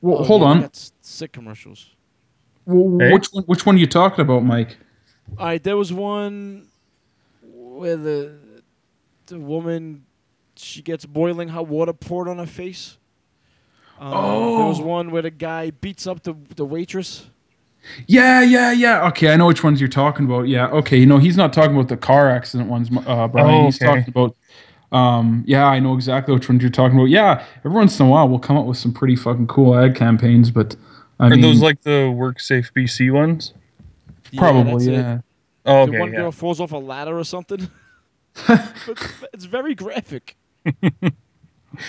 Well, oh, hold yeah, on. That's sick commercials. Well, Hey? Which one? Which one are you talking about, Mike? All right, there was one where the the woman she gets boiling hot water poured on her face. Um, There was Oh. one where the guy beats up the the waitress. Yeah, yeah, yeah. Okay, I know which ones you're talking about. Yeah, okay. You know, he's not talking about the car accident ones, uh, Brian. Oh, He's okay. talking about. Um, yeah, I know exactly which ones you're talking about. Yeah, every once in a while we'll come up with some pretty fucking cool ad campaigns, but I are mean, those like the WorkSafeBC ones probably that's it. yeah. oh, The okay one yeah. girl falls off a ladder or something. But it's very graphic.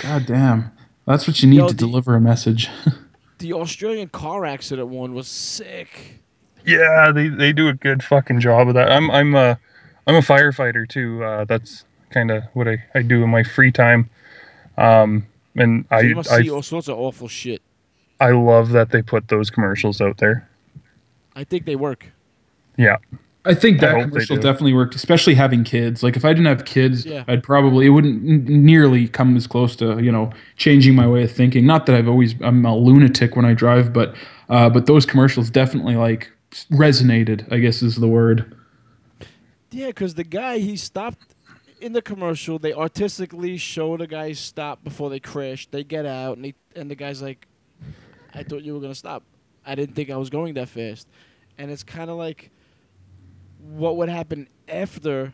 God damn, that's what you need Yo, to the- deliver a message. The Australian car accident one was sick. Yeah, they, they do a good fucking job of that. I'm I'm a I'm a firefighter too. Uh, that's kind of what I, I do in my free time. Um, and So I you must I, see all sorts of awful shit. I love that they put those commercials out there. I think they work. Yeah, I think that hope they commercial definitely worked, especially having kids. Like if I didn't have kids, Yeah. I'd probably it wouldn't nearly come as close to you know changing my way of thinking. Not that I've always I'm a lunatic when I drive, but uh, but those commercials definitely like resonated. I guess is the word. Yeah, because the guy he stopped in the commercial. They artistically show the guy stop before they crash. They get out, and they, and the guy's like, "I thought you were gonna stop. I didn't think I was going that fast." And it's kind of like what would happen after,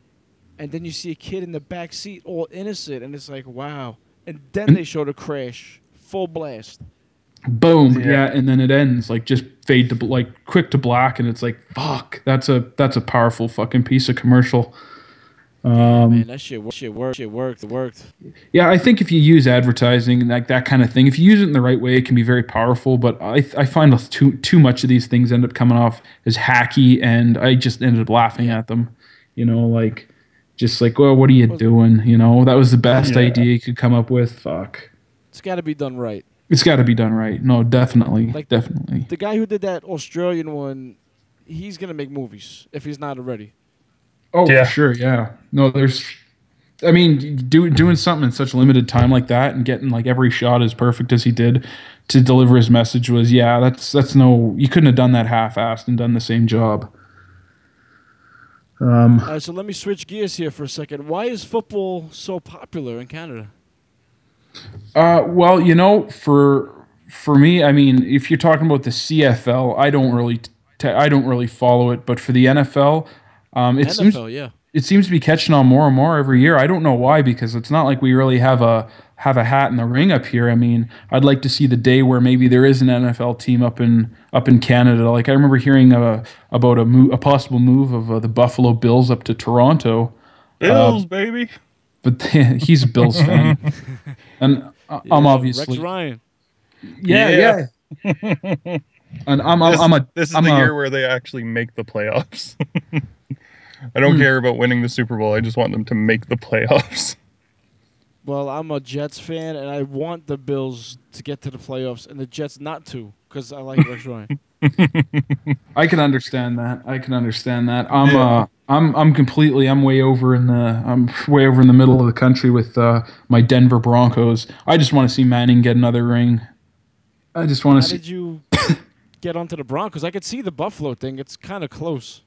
and then you see a kid in the back seat, all innocent, and it's like, wow. And then they show the crash, full blast. Boom, Yeah. yeah. and then it ends like just fade to like quick to black, and it's like fuck. That's a that's a powerful fucking piece of commercial. Um, Man, that shit, wor- shit worked. Shit worked. It worked. Yeah, I think if you use advertising and like that kind of thing, if you use it in the right way, it can be very powerful. But I I find too too much of these things end up coming off as hacky, and I just ended up laughing at them. You know, like just like, well, what are you doing? You know, that was the best Yeah. idea you could come up with. Fuck. It's got to be done right. It's got to be done right. No, definitely, Like- definitely. The guy who did that Australian one, he's gonna make movies if he's not already. Oh, Yeah. for sure. Yeah. No, there's. I mean, do, doing something in such limited time like that and getting like every shot as perfect as he did to deliver his message was, yeah, that's that's no. You couldn't have done that half-assed and done the same job. Um, All right, so let me switch gears here for a second. Why is football so popular in Canada? Uh, well, you know, for for me, I mean, if you're talking about the CFL, I don't really, t- I don't really follow it. But for the NFL, um, it seems yeah. it seems to be catching on more and more every year. I don't know why because it's not like we really have a have a hat in the ring up here. I mean, I'd like to see the day where maybe there is an NFL team up in up in Canada. Like I remember hearing uh, about a mo- a possible move of uh, the Buffalo Bills up to Toronto. Bills, baby. But he's a Bills fan, and I- I'm obviously Rex Ryan. yeah, Yeah. yeah. And I'm, I'm, This, I'm a this is I'm the a- year where they actually make the playoffs. I Hmm. don't care about winning the Super Bowl. I just want them to make the playoffs. Well, I'm a Jets fan, and I want the Bills to get to the playoffs, and the Jets not to, because I like Rex Ryan. I can understand that. I can understand that. I'm uh I'm I'm completely I'm way over in the I'm way over in the middle of the country with uh my Denver Broncos. I just want to see Manning get another ring. I just want to see How did you get onto the Broncos? I could see the Buffalo thing. It's kind of close.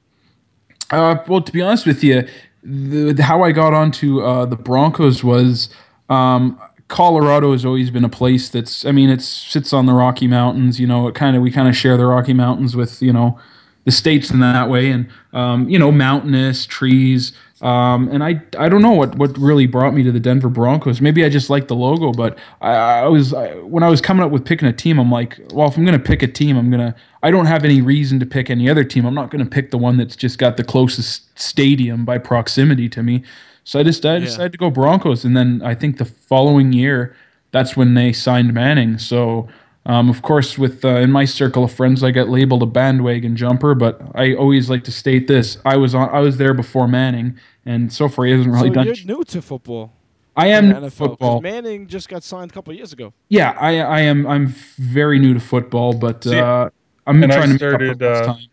Uh, well, to be honest with you, the, the- how I got onto uh, the Broncos was um, Colorado has always been a place that's. I mean, it sits on the Rocky Mountains. You know, it kind of we kind of share the Rocky Mountains with you know the states in that way, and um, you know, mountainous trees. Um, and I, I don't know what, what really brought me to the Denver Broncos. Maybe I just liked the logo, but I, I was I, when I was coming up with picking a team, I'm like, well, if I'm gonna pick a team, I'm gonna. I don't have any reason to pick any other team. I'm not gonna pick the one that's just got the closest stadium by proximity to me. So I just I decided to go Broncos, and then I think the following year, that's when they signed Manning. So. Um, of course, with uh, in my circle of friends, I got labeled a bandwagon jumper, but I always like to state this: I was on, I was there before Manning, and so far he hasn't really so done. you're new to football. I am the new to NFL, 'cause football. Manning just got signed a couple of years ago. Yeah, I I am I'm very new to football, but uh, I'm and I trying to started, make up for uh, time.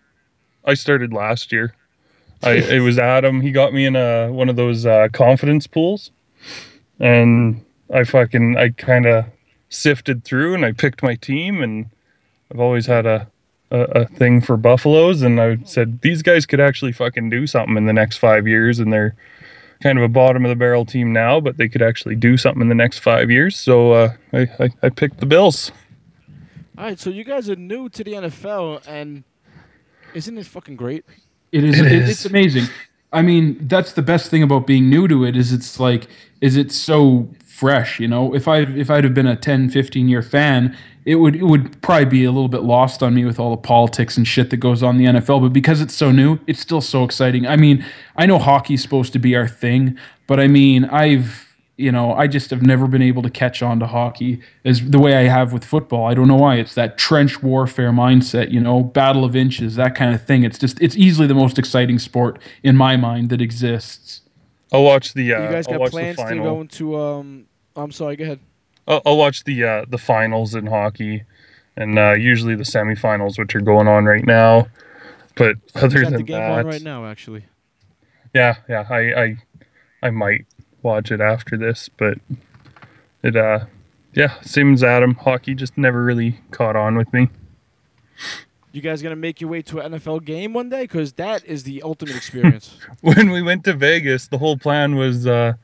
I started last year. I it was Adam. He got me in a one of those uh, confidence pools, and I fucking I kind of sifted through and I picked my team, and I've always had a, a a thing for Buffaloes, and I said these guys could actually fucking do something in the next five years, and they're kind of a bottom of the barrel team now, but they could actually do something in the next five years. So uh, I, I I picked the Bills. All right, so you guys are new to the NFL, and isn't it fucking great? It is. It It is. It's amazing. I mean, that's the best thing about being new to it is it's like is it so fresh, you know? If I if I'd have been a 10, 15 year fan, it would it would probably be a little bit lost on me with all the politics and shit that goes on in the NFL, but because it's so new, it's still so exciting. I mean, I know hockey's supposed to be our thing, but I mean, I've you know, I just have never been able to catch on to hockey as the way I have with football. I don't know why. It's that trench warfare mindset, you know, battle of inches, that kind of thing. It's just it's easily the most exciting sport in my mind that exists. I'll watch the uh, you guys got plans to go into? Um, I'm sorry. Go ahead. I'll, I'll watch the uh, the finals in hockey, and uh, usually the semifinals, which are going on right now. But other than the game that, on right now, actually. yeah, yeah, I, I I might watch it after this, but it uh yeah, same as Adam. Hockey just never really caught on with me. You guys gonna make your way to an NFL game one day? Because that is the ultimate experience. When we went to Vegas, the whole plan was uh,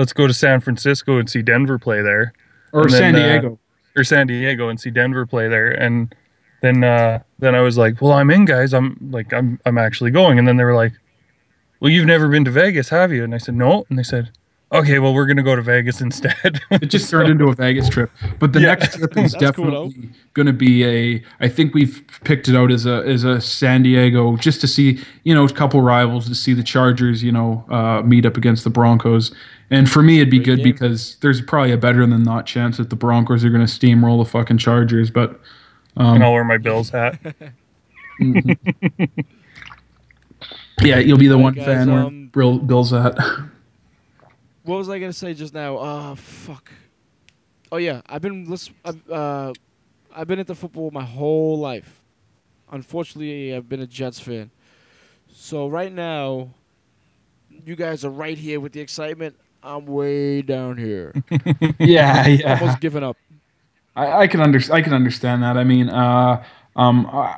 let's go to San Francisco and see Denver play there. Or And then, San uh, Diego. or San Diego and see Denver play there. And then uh, then I was like, well, I'm in, guys. I'm like, I'm I'm actually going. And then they were like, well, you've never been to Vegas, have you? And I said, no. And they said, okay, well, we're gonna go to Vegas instead. It just turned into a Vegas trip. But the Yeah. next trip is cool, definitely going to be a. I think we've picked it out as a as a San Diego just to see you know a couple rivals to see the Chargers you know uh, meet up against the Broncos. And for me, it'd be Great good game. because there's probably a better than not chance that the Broncos are going to steamroll the fucking Chargers. But and I'll wear my Bills hat. Yeah, you'll be the Alright, one guys, fan where um, Bill, Bill's at. What was I gonna say just now? Uh, fuck. Oh yeah, I've been uh, I've been into football my whole life. Unfortunately, I've been a Jets fan. So right now, you guys are right here with the excitement. I'm way down here, yeah, yeah. almost giving up. I, I can under, I can understand that. I mean, uh, um, uh,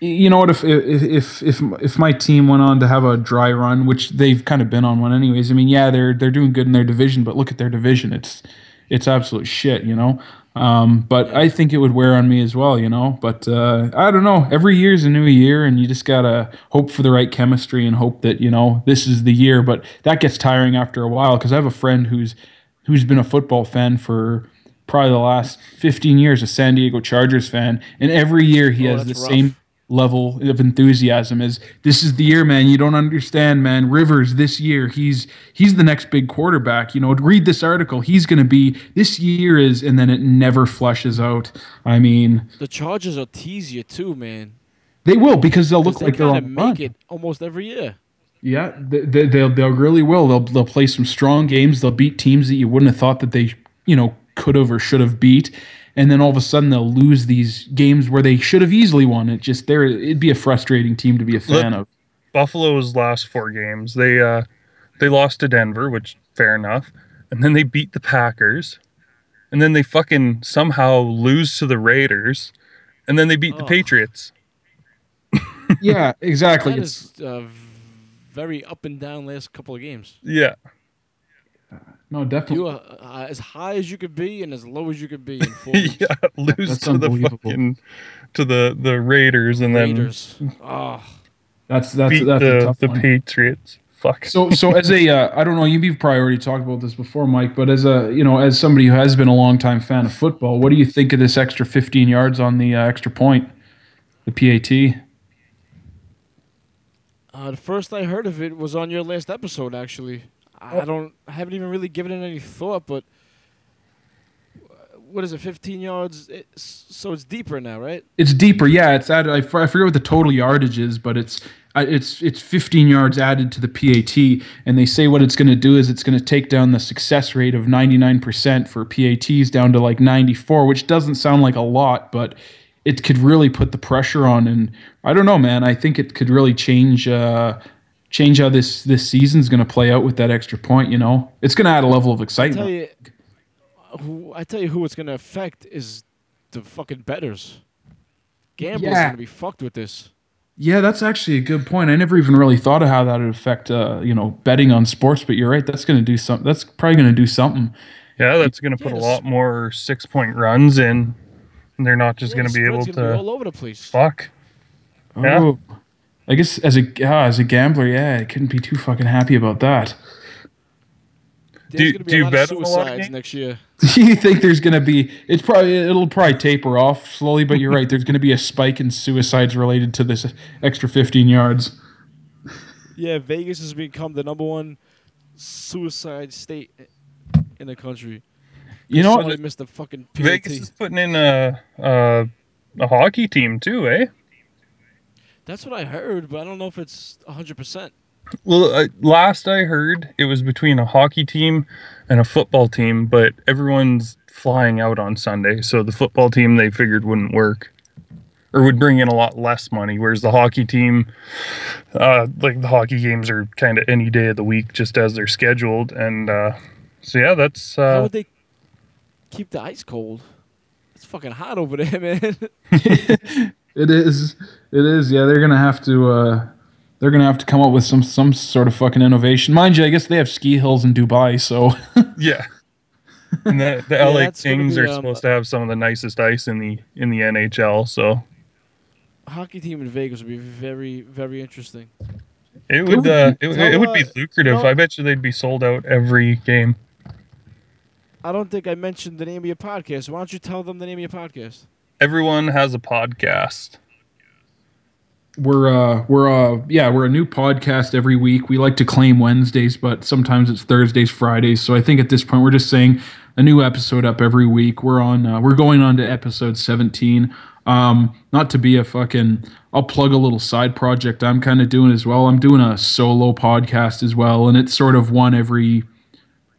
you know what? If if if if if my team went on to have a dry run, which they've kind of been on one anyways. I mean, yeah, they're they're doing good in their division, but look at their division. It's it's absolute shit, you know. Um, but I think it would wear on me as well, you know. But uh, I don't know. Every year is a new year, and you just gotta hope for the right chemistry and hope that you know this is the year. But that gets tiring after a while because I have a friend who's who's been a football fan for probably the last 15 years, a San Diego Chargers fan, and every year he Oh, has the rough. same level of enthusiasm is this is the year man you don't understand man rivers this year he's he's the next big quarterback you know read this article he's going to be this year is and then it never flushes out i mean The Chargers will tease you too, man. they will because they'll look they like they're on make run. it almost every year. Yeah, they, they, they'll they'll really will. They'll they'll play some strong games. They'll beat teams that you wouldn't have thought that they you know could have or should have beat, and then all of a sudden they'll lose these games where they should have easily won. It just there it'd be a frustrating team to be a fan Look- of. Buffalo's last four games, they uh they lost to Denver, which fair enough, and then they beat the Packers, and then they fucking somehow lose to the Raiders, and then they beat the Oh. Patriots. Yeah, exactly. That It's, is uh, very up and down last couple of games. Yeah, no, definitely. You are uh, as high as you could be and as low as you could be in yeah, lose that's to the fucking to the the Raiders, and Raiders. Oh, That's that's then beat that's a the tough the one. Patriots. Fuck. So, so as a, uh, I don't know, you've probably already talked about this before, Mike, but as a, you know, as somebody who has been a longtime fan of football, what do you think of this extra 15 yards on the uh, extra point, the PAT? uh, the first I heard of it was on your last episode. Actually, I don't, I haven't even really given it any thought. But what is it? 15 yards. It's, so it's deeper now, right? It's deeper, yeah. It's added. I, f- I forget what the total yardage is, but it's it's it's 15 yards added to the PAT, and they say what it's going to do is it's going to take down the success rate of 99% for PATs down to like 94, which doesn't sound like a lot, but it could really put the pressure on. And I don't know, man. I think it could really change. Uh, change how this this season's going to play out with that extra point you know it's going to add a level of excitement. I excitement tell you, who I tell you who it's gonna affect is the fucking betters. Gamblers Yeah. gonna be fucked with this. Yeah, that's actually a good point. I never even really thought of how that would affect, uh, you know, betting on sports. But you're right. That's going to do something. That's probably going to do something. Yeah, that's going to put Yeah, a the lot more six point runs in. And they're not just Yeah, going to be able gonna be all over the place. fuck. Yeah. I guess as a ah, as a gambler, yeah, I couldn't be too fucking happy about that. There's Do- gonna be do a you lot bet of on a suicides next year. Do you think there's going to be? It's probably it'll probably taper off slowly, but you're right. There's going to be a spike in suicides related to this extra 15 yards. Yeah, Vegas has become the number one suicide state in the country. You know, Somebody missed the fucking PAT. Vegas is putting in a, a a hockey team too, eh? That's what I heard, but I don't know if it's 100%. Well, uh, last I heard, it was between a hockey team and a football team, but everyone's flying out on Sunday, so the football team they figured wouldn't work, or would bring in a lot less money. Whereas the hockey team, uh, like the hockey games are kind of any day of the week, just as they're scheduled, and uh, so yeah, that's How uh, would they keep the ice cold? It's fucking hot over there, man. it is. It is. Yeah, they're gonna have to. Uh, they're gonna have to come up with some some sort of fucking innovation. Mind you, I guess they have ski hills in Dubai, so. yeah. And the, the Yeah, LA that's Kings be, are um, supposed to have some of the nicest ice in the in the NHL, so Hockey team in Vegas would be very, very interesting. It would would uh, be- it, tell, it would be uh, lucrative. tell- I bet you they'd be sold out every game. I don't think I mentioned the name of your podcast. Why don't you tell them the name of your podcast? Everyone has a podcast. We're uh we're uh yeah we're a new podcast every week. We like to claim Wednesdays, but sometimes it's Thursdays, Fridays. So I think at this point we're just saying a new episode up every week. We're on uh, we're going on to episode seventeen. Um, not to be a fucking. I'll plug a little side project I'm kind of doing as well. I'm doing a solo podcast as well, and it's sort of one every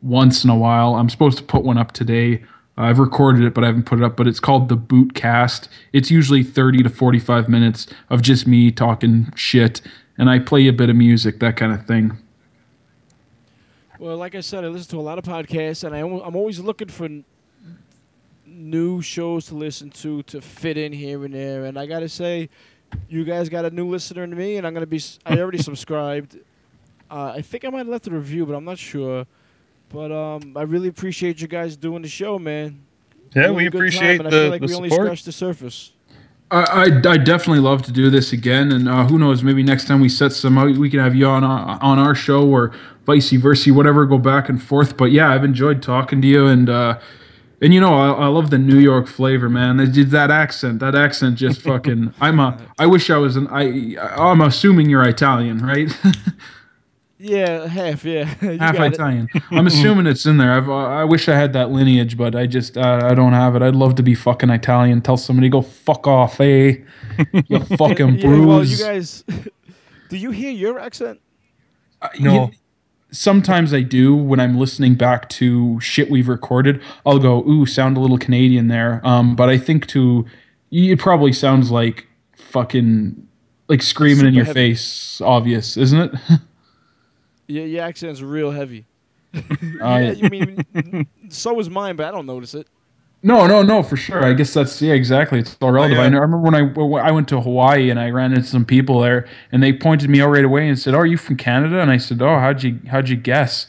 once in a while. I'm supposed to put one up today. I've recorded it, but I haven't put it up. But it's called the Bootcast. It's usually 30 to 45 minutes of just me talking shit, and I play a bit of music, that kind of thing. Well, like I said, I listen to a lot of podcasts, and I, I'm always looking for n- new shows to listen to to fit in here and there. And I gotta say, you guys got a new listener to me, and I'm gonna be. I already subscribed. Uh, I think I might have left a review, but I'm not sure. But um, I really appreciate you guys doing the show, man. Yeah, Really we good time, appreciate and I the, feel like the we only support. scratched the surface. I, I, I definitely love to do this again, and uh, who knows? Maybe next time we set some out, we can have you on our, on our show or vice versa, whatever. Go back and forth. But yeah, I've enjoyed talking to you, and uh, and you know, I, I love the New York flavor, man. That, that accent, that accent, just fucking. I'm a. I wish I was an. I. I'm assuming you're Italian, right? Yeah, half. Yeah, You Half got it. Italian. I'm assuming it's in there. I've. Uh, I wish I had that lineage, but I just. Uh, I don't have it. I'd love to be fucking Italian. Tell somebody go fuck off, eh? You fucking Yeah, well, you guys. do you hear your accent? No. You- sometimes I do when I'm listening back to shit we've recorded. I'll go, ooh, sound a little Canadian there. Um, but I think to it probably sounds like fucking like screaming in your heavy. face, obvious, isn't it? Yeah, your accent's real heavy. Uh, yeah, you mean so is mine, but I don't notice it. No, no, no, for sure. I guess that's yeah, exactly. It's all relative. yeah. I, know, I remember when I when I went to Hawaii and I ran into some people there, and they pointed me out right away and said, "Oh, are you from Canada?" And I said, "Oh, how'd you how'd you guess?"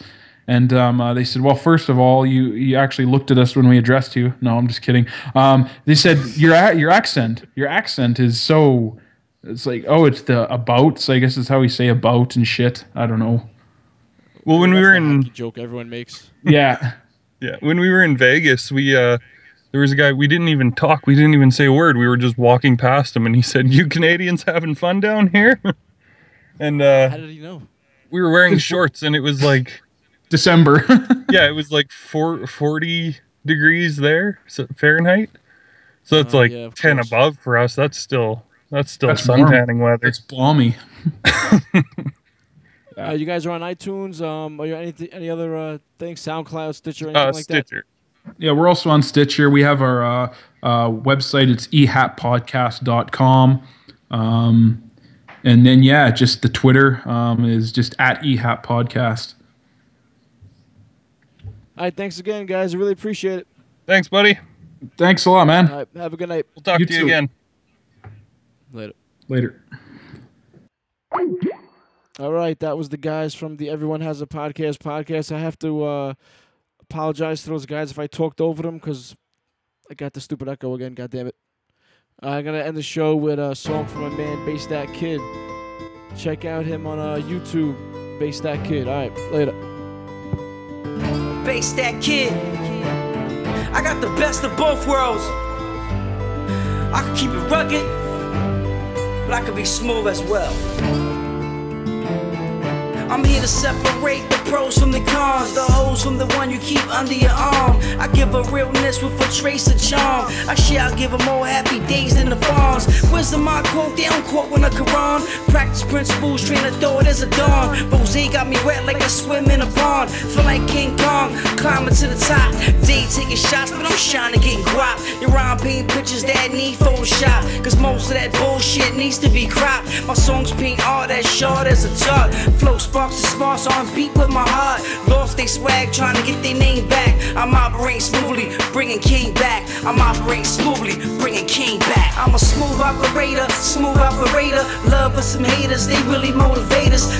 And um, uh, they said, "Well, first of all, you you actually looked at us when we addressed you." No, I'm just kidding. Um, they said your a- your accent your accent is so. It's like oh, it's the abouts. I guess it's how we say about and shit. I don't know. Well, when we were in joke everyone makes. Yeah. yeah, when we were in Vegas, we uh there was a guy we didn't even talk, we didn't even say a word. We were just walking past him and he said, "You Canadians having fun down here?" and How uh did he know? we were wearing shorts and it was like December. yeah, it was like four, 40 degrees there so Fahrenheit. So it's Oh, like yeah, 10 course. above for us. That's still that's still That's warm. suntanning weather. it's balmy. Uh, you guys are on iTunes. Um, are you any any other uh, things? SoundCloud, Stitcher, anything Uh like that? Yeah, we're also on Stitcher. We have our uh, uh, website. It's ehappodcast.com. Um, and then, yeah, just the Twitter um, is just at ehappodcast. All right, thanks again, guys. I really appreciate it. Thanks, buddy. Thanks a lot, man. All right, have a good night. We'll talk You to you too. again. Later. Later. All right, that was the guys from the Everyone Has a Podcast podcast. I have to uh, apologize to those guys if I talked over them because I got the stupid echo again. God damn it. I'm gonna end the show with a song from my man Bass That Kid. Check out him on uh, YouTube, Bass That Kid. All right, later. Base that kid. I got the best of both worlds. I can keep it rugged, but I can be smooth as well. I'm here to separate the pros from the cons, the hoes from the one you keep under your arm. I give a realness with a trace of charm. I share, I give them more happy days than the farms. Wisdom I quote, they don't quote when the Quran. Practice principles, train throw it as a dawn. Rose got me wet like I swim in a pond. Feel like King Kong, climbing to the top. Day taking shots, but I'm shining, getting guap. Your rhyme paint pictures that need Photoshop. Cause most of that bullshit needs to be cropped. My songs paint all that short as a tug. Flow sparks and smarts on beat with my heart. Lost they swag, trying to get their name back. I'm operating smoothly, bringing King back. I'm operating smoothly, bringing King back. I'm a smooth operator, smooth operator. Love for some haters, they really motivate us.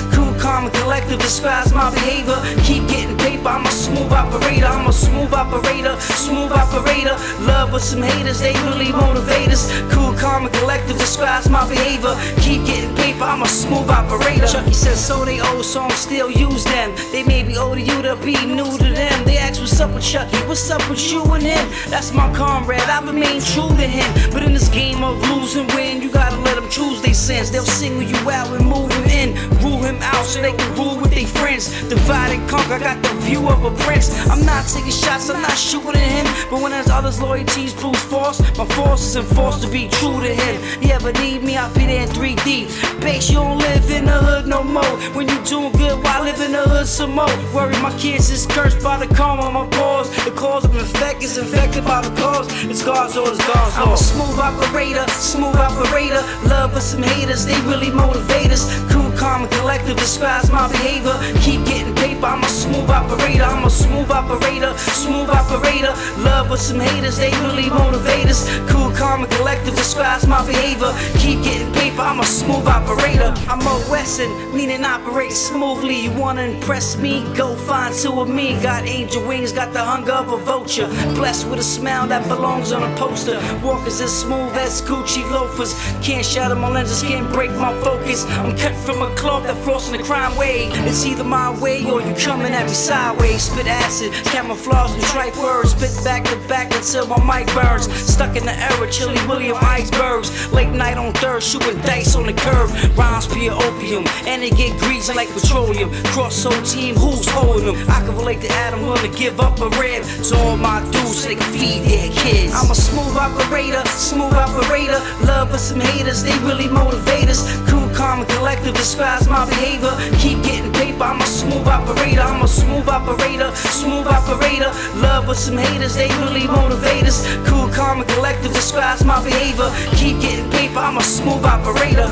Calm, and collective describes my behavior. Keep getting paper, I'm a smooth operator. I'm a smooth operator, smooth operator. Love with some haters, they really motivate us. Cool, calm, and collective describes my behavior. Keep getting paper, I'm a smooth operator. Chucky says so they old songs still use them. They may be old to you to be new to them. They ask what's up with Chucky, what's up with you and him? That's my comrade, I remain true to him. But in this game of lose and win, you gotta let them choose their sins. They'll single you out and move him in, him out so they can rule with their friends. Divide and conquer, I got the view of a prince. I'm not taking shots, I'm not shooting at him. But when there's others' loyalties proves false, my force is enforced to be true to him. You ever need me, I'll be there in 3D. Base, you don't live in the hood no more. When you doing good, why live in the hood some more? Worry, my kids is cursed by the karma my paws. The cause of infect is infected by the cause. It's God's orders, God's law. I'm a smooth operator, smooth operator. Love with some haters, they really motivate us. Cool, calm, and collective describes my behavior. Keep getting paper, I'm a smooth operator. I'm a smooth operator, smooth operator. Love with some haters, they really motivate us. Cool, calm, and collective describes my behavior. Keep getting paper, I'm a smooth operator. I'm a Wesson, meaning operate smoothly. You wanna impress me? Go find two of me. Got angel wings, got the hunger of a vulture. Blessed with a smile that belongs on a poster. Walkers as smooth as Gucci loafers. Can't shatter my lenses, can't break my focus. I'm cut from a cloth that frosts in the crime wave. It's either my way or you coming at me sideways. Spit acid, camouflage and trite words. Spit back to back until my mic burns. Stuck in the era, Chili William icebergs. Late night on third, shooting dice on the curve. Rhymes pure opium, and they get greasy like petroleum. Cross soul team, who's holding them? I can relate to Adam, to give up a rib to all my dudes so they can feed their kids. I'm a smooth operator, smooth operator. Love with some haters, they really motivate us. Cool, calm, and collective describes my behavior. Keep getting paper, I'm a smooth operator. I'm a smooth operator, smooth operator. Love with some haters, they really motivate us. Cool, calm, and collective describes my behavior. Keep getting paper, I'm a smooth operator.